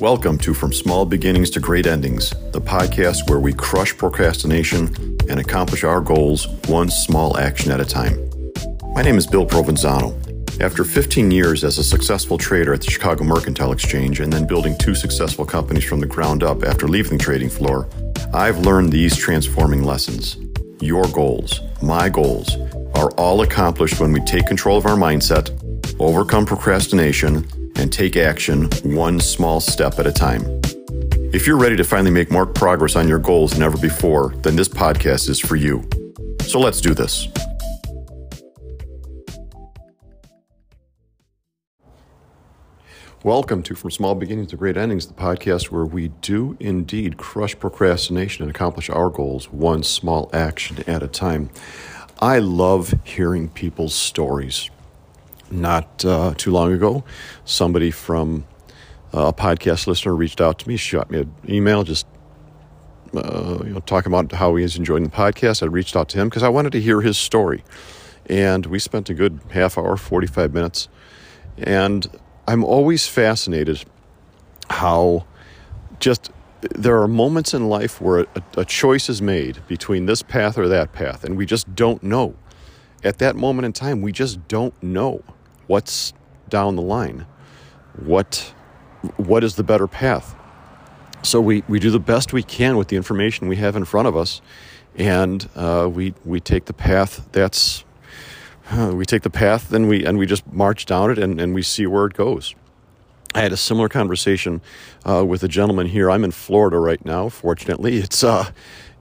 Welcome to From Small Beginnings to Great Endings, the podcast where we crush procrastination and accomplish our goals one small action at a time. My name is Bill Provenzano. After 15 years as a successful trader at the Chicago Mercantile Exchange and then building two successful companies from the ground up after leaving the trading floor, I've learned these transforming lessons. Your goals, my goals, are all accomplished when we take control of our mindset, overcome procrastination, and take action one small step at a time. If you're ready to finally make more progress on your goals than ever before, then this podcast is for you. So let's do this. Welcome to From Small Beginnings to Great Endings, the podcast where we do indeed crush procrastination and accomplish our goals one small action at a time. I love hearing people's stories not uh, too long ago, somebody from uh, a podcast listener reached out to me, shot me an email, just uh, you know, talking about how he is enjoying the podcast. I reached out to him because I wanted to hear his story, and we spent a good half hour, forty five minutes, and I'm always fascinated how just there are moments in life where a, a choice is made between this path or that path, and we just don't know. At that moment in time, we just don't know what's down the line what what is the better path so we, we do the best we can with the information we have in front of us and uh, we we take the path that's we take the path then we and we just march down it and, and we see where it goes I had a similar conversation uh, with a gentleman here. I'm in Florida right now. Fortunately, it's uh,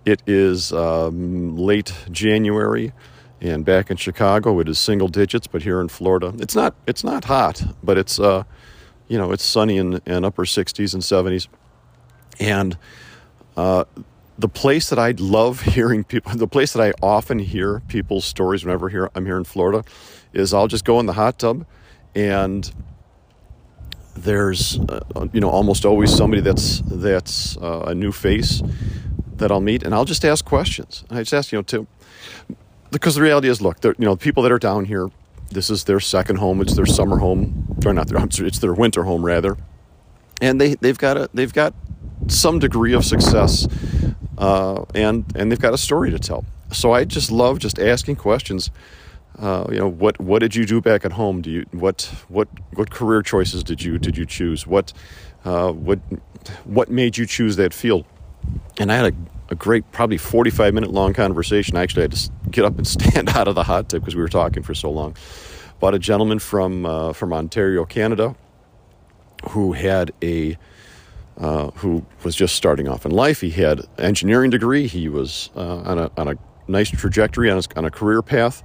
it is um, late January. And back in Chicago, it is single digits, but here in Florida, it's not it's not hot, but it's uh, you know it's sunny in, upper 60s and 70s. And uh, the place that I love hearing people, the place that I often hear people's stories whenever here I'm here in Florida, is I'll just go in the hot tub, and there's uh, you know almost always somebody that's that's uh, a new face that I'll meet, and I'll just ask questions. I just ask you know to because the reality is, look, you know, the people that are down here, this is their second home. It's their summer home, or not their. It's their winter home rather, and they they've got a they've got some degree of success, uh, and and they've got a story to tell. So I just love just asking questions. Uh, you know what what did you do back at home? Do you what what what career choices did you did you choose? What uh, what what made you choose that field? And I had a a great, probably 45 minute long conversation. I actually had to get up and stand out of the hot tub because we were talking for so long. About a gentleman from uh, from Ontario, Canada, who had a uh, who was just starting off in life. He had an engineering degree. He was uh, on a on a nice trajectory on, on a career path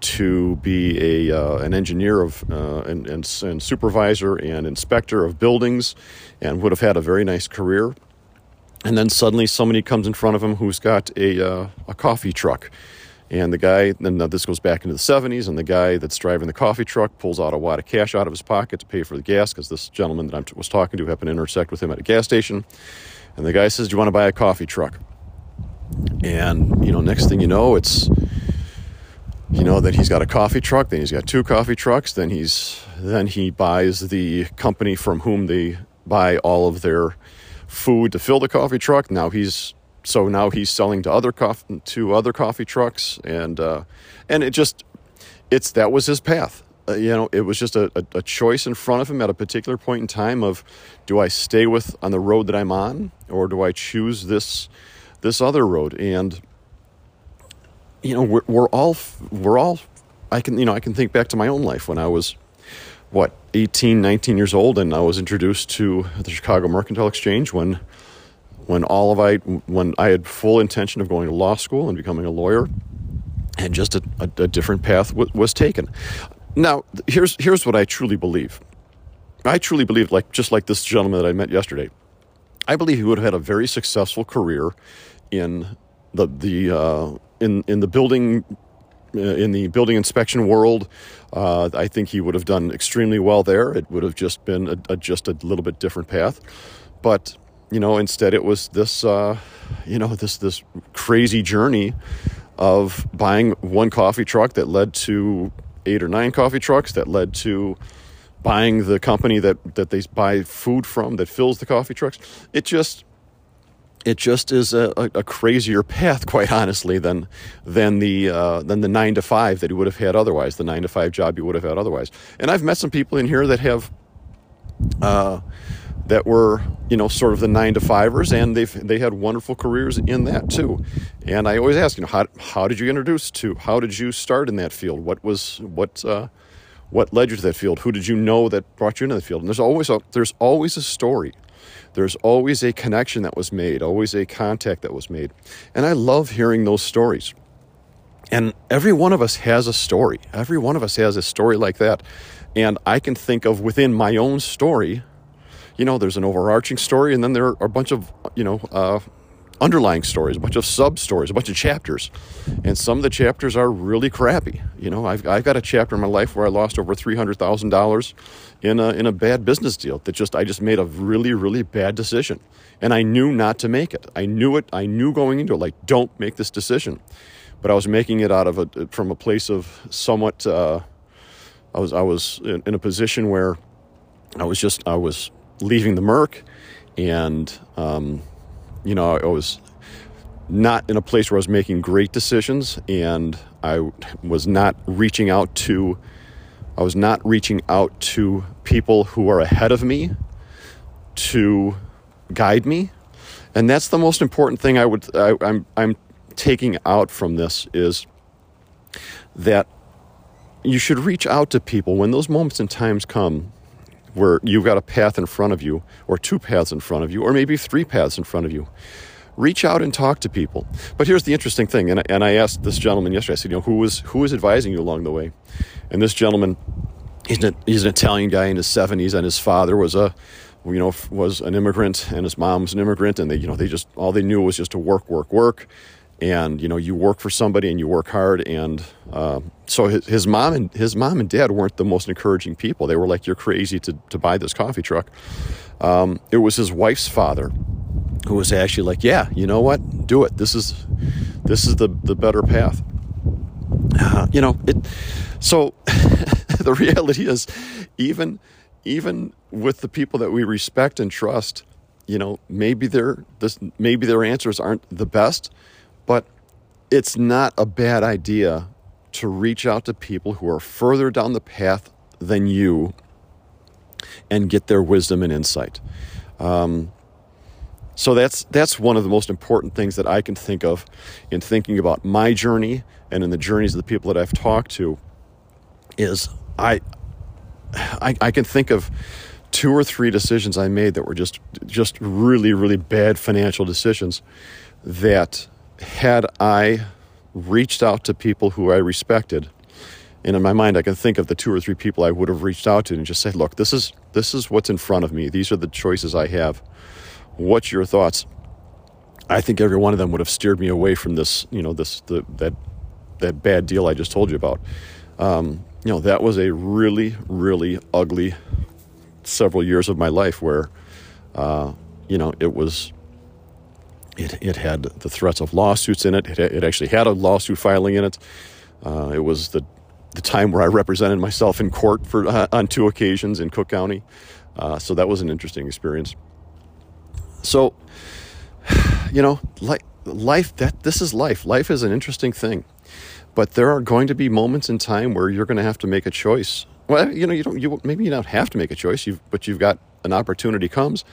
to be a uh, an engineer of uh, and, and, and supervisor and inspector of buildings, and would have had a very nice career and then suddenly somebody comes in front of him who's got a, uh, a coffee truck. And the guy, then this goes back into the 70s, and the guy that's driving the coffee truck pulls out a wad of cash out of his pocket to pay for the gas because this gentleman that I was talking to happened to intersect with him at a gas station. And the guy says, Do you want to buy a coffee truck? And, you know, next thing you know, it's, you know, that he's got a coffee truck, then he's got two coffee trucks, then he's, then he buys the company from whom they buy all of their food to fill the coffee truck. Now he's so now he's selling to other coffee to other coffee trucks, and uh, and it just it's that was his path. Uh, you know, it was just a, a, a, choice in front of him at a particular point in time of do I stay with on the road that I'm on, or do I choose this this other road? And you know, we're, we're all we're all I can you know I can think back to my own life when I was what 18 19 years old and i was introduced to the chicago mercantile exchange when when all of i when i had full intention of going to law school and becoming a lawyer and just a, a, a different path w- was taken. Now here's here's what i truly believe. I truly believe like just like this gentleman that i met yesterday i believe he would have had a very successful career in the the uh, in in the building in the building inspection world. Uh, I think he would have done extremely well there. It would have just been a, a, just a little bit different path, but you know, instead it was this, uh, you know, this this crazy journey of buying one coffee truck that led to eight or nine coffee trucks that led to buying the company that, that they buy food from that fills the coffee trucks. It just it just is a, a, a crazier path, quite honestly, than than the uh, than the nine to five that you would have had otherwise, the nine to five job you would have had otherwise. And I've met some people in here that have uh, that were you know sort of the nine to fivers, and they've they had wonderful careers in that too. And I always ask, you know, how how did you introduce to? How did you start in that field? What was what uh, what led you to that field? Who did you know that brought you into the field? And there's always a there's always a story. There's always a connection that was made, always a contact that was made. And I love hearing those stories. And every one of us has a story. Every one of us has a story like that. And I can think of within my own story, you know, there's an overarching story, and then there are a bunch of, you know, uh, underlying stories, a bunch of sub stories, a bunch of chapters. And some of the chapters are really crappy. You know, I've, I've got a chapter in my life where I lost over $300,000 in a, in a bad business deal that just, I just made a really, really bad decision. And I knew not to make it. I knew it. I knew going into it, like, don't make this decision. But I was making it out of a, from a place of somewhat, uh, I was, I was in, in a position where I was just, I was leaving the Merc and, um, you know, I was not in a place where I was making great decisions and I was not reaching out to I was not reaching out to people who are ahead of me to guide me. And that's the most important thing I would I, I'm I'm taking out from this is that you should reach out to people when those moments and times come where you've got a path in front of you, or two paths in front of you, or maybe three paths in front of you. Reach out and talk to people. But here's the interesting thing, and, and I asked this gentleman yesterday. I said, you know, who was who was advising you along the way? And this gentleman, he's an, he's an Italian guy in his 70s, and his father was a you know was an immigrant, and his mom was an immigrant, and they you know they just all they knew was just to work, work, work and you know you work for somebody and you work hard and uh, so his, his, mom and his mom and dad weren't the most encouraging people. They were like you're crazy to, to buy this coffee truck. Um, it was his wife's father who was actually like yeah you know what? Do it. This is this is the, the better path. Uh, you know it so the reality is even even with the people that we respect and trust you know maybe their this maybe their answers aren't the best but it's not a bad idea to reach out to people who are further down the path than you and get their wisdom and insight. Um, so that's that's one of the most important things that I can think of in thinking about my journey and in the journeys of the people that I've talked to. Is I I, I can think of two or three decisions I made that were just just really really bad financial decisions that had I reached out to people who I respected, and in my mind I can think of the two or three people I would have reached out to and just said, "Look, this is this is what's in front of me. These are the choices I have. What's your thoughts?" I think every one of them would have steered me away from this, you know, this the, that that bad deal I just told you about. Um, you know, that was a really, really ugly several years of my life where, uh, you know, it was it, it had the threats of lawsuits in it. It, it actually had a lawsuit filing in it. Uh, it was the, the time where I represented myself in court for uh, on two occasions in Cook County. Uh, so that was an interesting experience. So, you know, life that this is life. Life is an interesting thing, but there are going to be moments in time where you're going to have to make a choice. Well, you know, you don't. You maybe you don't have to make a choice. You've, but you've got an opportunity comes.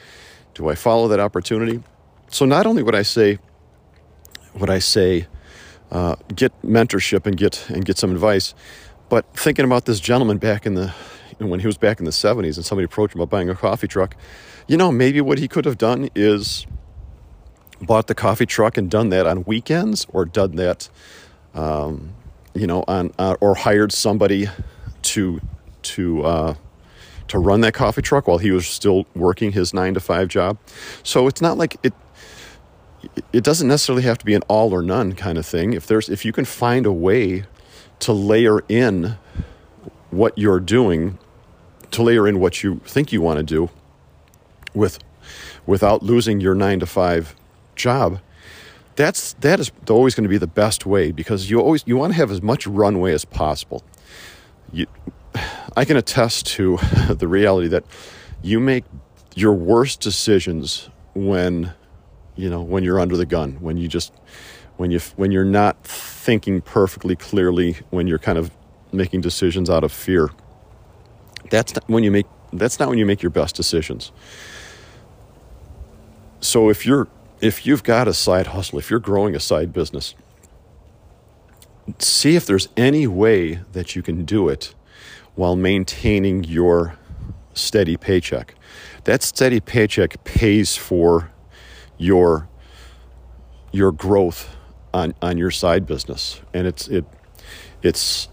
Do I follow that opportunity? So not only would I say, would I say, uh, get mentorship and get and get some advice, but thinking about this gentleman back in the when he was back in the 70s and somebody approached him about buying a coffee truck, you know, maybe what he could have done is bought the coffee truck and done that on weekends or done that, um, you know, on uh, or hired somebody to to uh, to run that coffee truck while he was still working his nine to five job. So it's not like it it doesn't necessarily have to be an all or none kind of thing. If there's if you can find a way to layer in what you're doing, to layer in what you think you want to do with without losing your 9 to 5 job, that's that is always going to be the best way because you always you want to have as much runway as possible. You, I can attest to the reality that you make your worst decisions when you know when you're under the gun when you just when you when you're not thinking perfectly clearly when you're kind of making decisions out of fear. That's not when you make that's not when you make your best decisions. So if you're if you've got a side hustle if you're growing a side business see if there's any way that you can do it while maintaining your steady paycheck. That steady paycheck pays for your your growth on on your side business. And it's it it's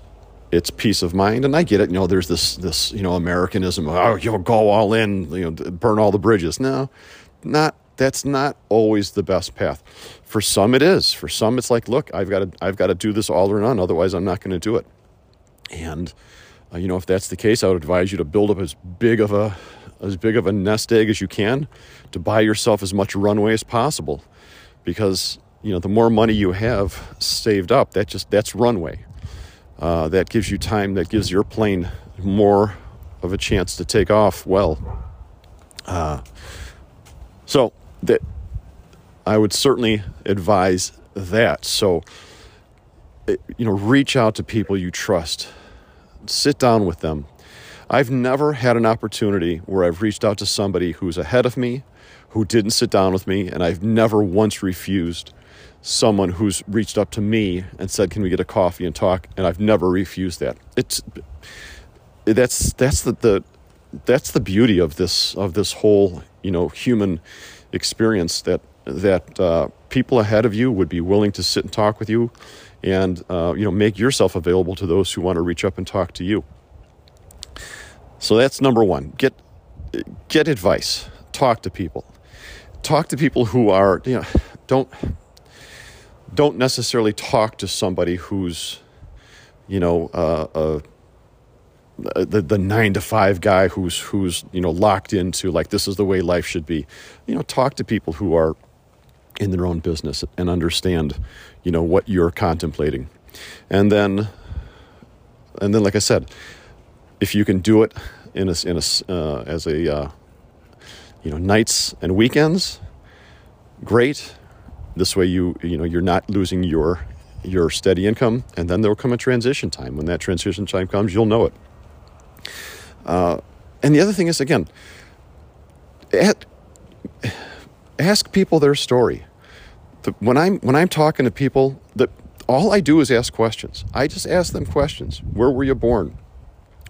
it's peace of mind. And i get it. You know there's this this you know americanism oh you'll go all in you know burn all the bridges. No not that's not always the best path. For some it is. For some it's like look i've got to i've got to do this all or none. Otherwise i'm not going to do it. And uh, you know if that's the case i would advise you to build up as big of a as big of a nest egg as you can to buy yourself as much runway as possible. Because you know the more money you have saved up that just that's runway. Uh, that gives you time that gives your plane more of a chance to take off well. Uh, so that i would certainly advise that. So you know reach out to people you trust. Sit down with them I've never had an opportunity where I've reached out to somebody who's ahead of me, who didn't sit down with me, and I've never once refused someone who's reached up to me and said, "Can we get a coffee and talk?" And I've never refused that. It's that's that's the, the that's the beauty of this of this whole you know human experience that that uh, people ahead of you would be willing to sit and talk with you, and uh, you know make yourself available to those who want to reach up and talk to you. So that's number one. Get get advice. Talk to people. Talk to people who are you know don't don't necessarily talk to somebody who's you know uh, uh, the the nine to five guy who's who's you know locked into like this is the way life should be. You know, talk to people who are in their own business and understand you know what you're contemplating, and then and then like I said if you can do it in a, in a uh, as a uh, you know nights and weekends, great. This way you you know you're not losing your your steady income, and then there'll come a transition time. When that transition time comes, you'll know it. Uh, and the other thing is again, at, ask people their story. The, when I'm when I'm talking to people, that all I do is ask questions. I just ask them questions. Where were you born?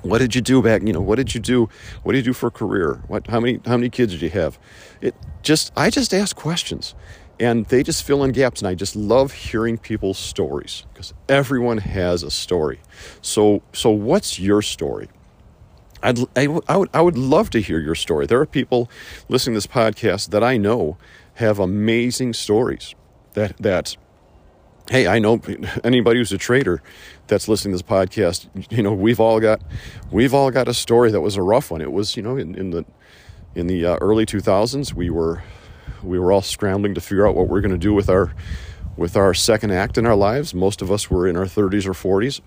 What did you do back you know what did you do what did you do for a career? What how many how many kids did you have? It just i just ask questions and they just fill in gaps and i just love hearing people's stories because everyone has a story. So so what's your story? I'd, I, I, would, I would love to hear your story. There are people listening to this podcast that I know have amazing stories that, that hey, I know anybody who's a trader that's listening to this podcast, you know, we've all got we've all got a story that was a rough one. It was, you know, in, in the in the uh, early 2000s, we were we were all scrambling to figure out what we're going to do with our with our second act in our lives. Most of us were in our 30s or 40s.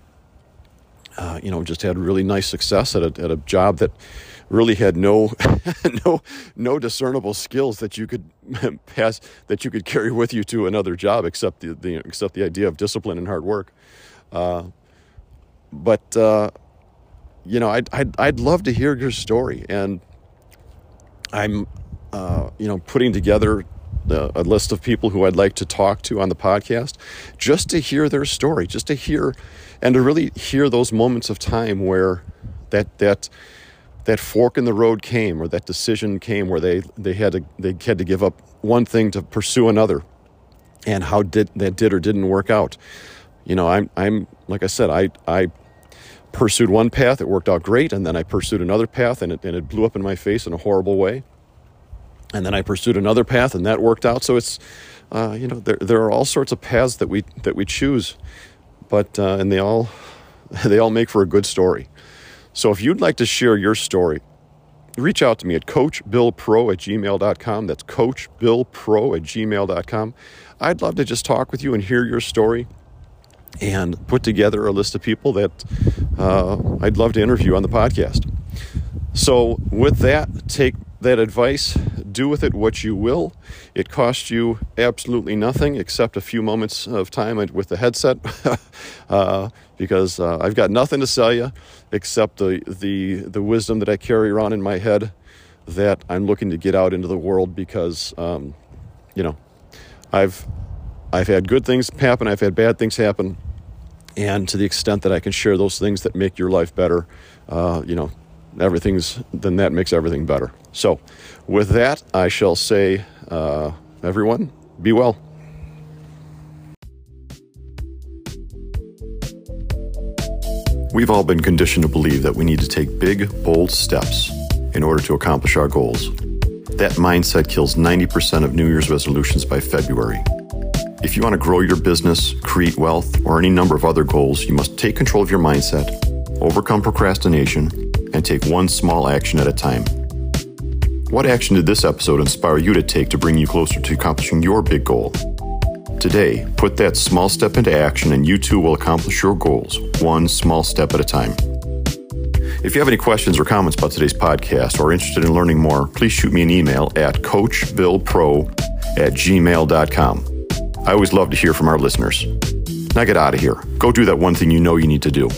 Uh, you know, just had really nice success at a, at a job that really had no no no discernible skills that you could pass that you could carry with you to another job except the, the except the idea of discipline and hard work. Uh, but uh, you know, I'd, I'd I'd love to hear your story, and I'm uh, you know putting together a list of people who I'd like to talk to on the podcast just to hear their story, just to hear and to really hear those moments of time where that that that fork in the road came or that decision came where they, they had to they had to give up one thing to pursue another. And how did that did or didn't work out. You know i'm i'm like i said i i pursued one path it worked out great and then i pursued another path and it, and it blew up in my face in a horrible way. And then i pursued another path and that worked out. So it's uh, you know there, there are all sorts of paths that we that we choose. But uh, and they all they all make for a good story so if you'd like to share your story, reach out to me at coachbillpro at gmail.com. That's coachbillpro at gmail.com. I'd love to just talk with you and hear your story. and put together a list of people that uh, I'd love to interview on the podcast. So, with that, take that advice, do with it what you will. It costs you absolutely nothing except a few moments of time with the headset, uh, because uh, I've got nothing to sell you except the, the, the wisdom that I carry around in my head that I'm looking to get out into the world because, um, you know, I've I've had good things happen, I've had bad things happen, and to the extent that I can share those things that make your life better, uh, you know, everything's then that makes everything better. So, with that, I shall say, uh, everyone, be well. We've all been conditioned to believe that we need to take big, bold steps in order to accomplish our goals. That mindset kills 90% of New Year's resolutions by February. If you want to grow your business, create wealth, or any number of other goals, you must take control of your mindset, overcome procrastination, and take one small action at a time. What action did this episode inspire you to take to bring you closer to accomplishing your big goal? Today, put that small step into action and you too will accomplish your goals, one small step at a time. If you have any questions or comments about today's podcast or are interested in learning more, please shoot me an email at coachbillpro at gmail.com. I always love to hear from our listeners. Now get out of here. Go do that one thing you know you need to do.